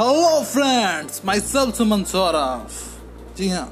hello friends myself Suman Saurabh ji हाँ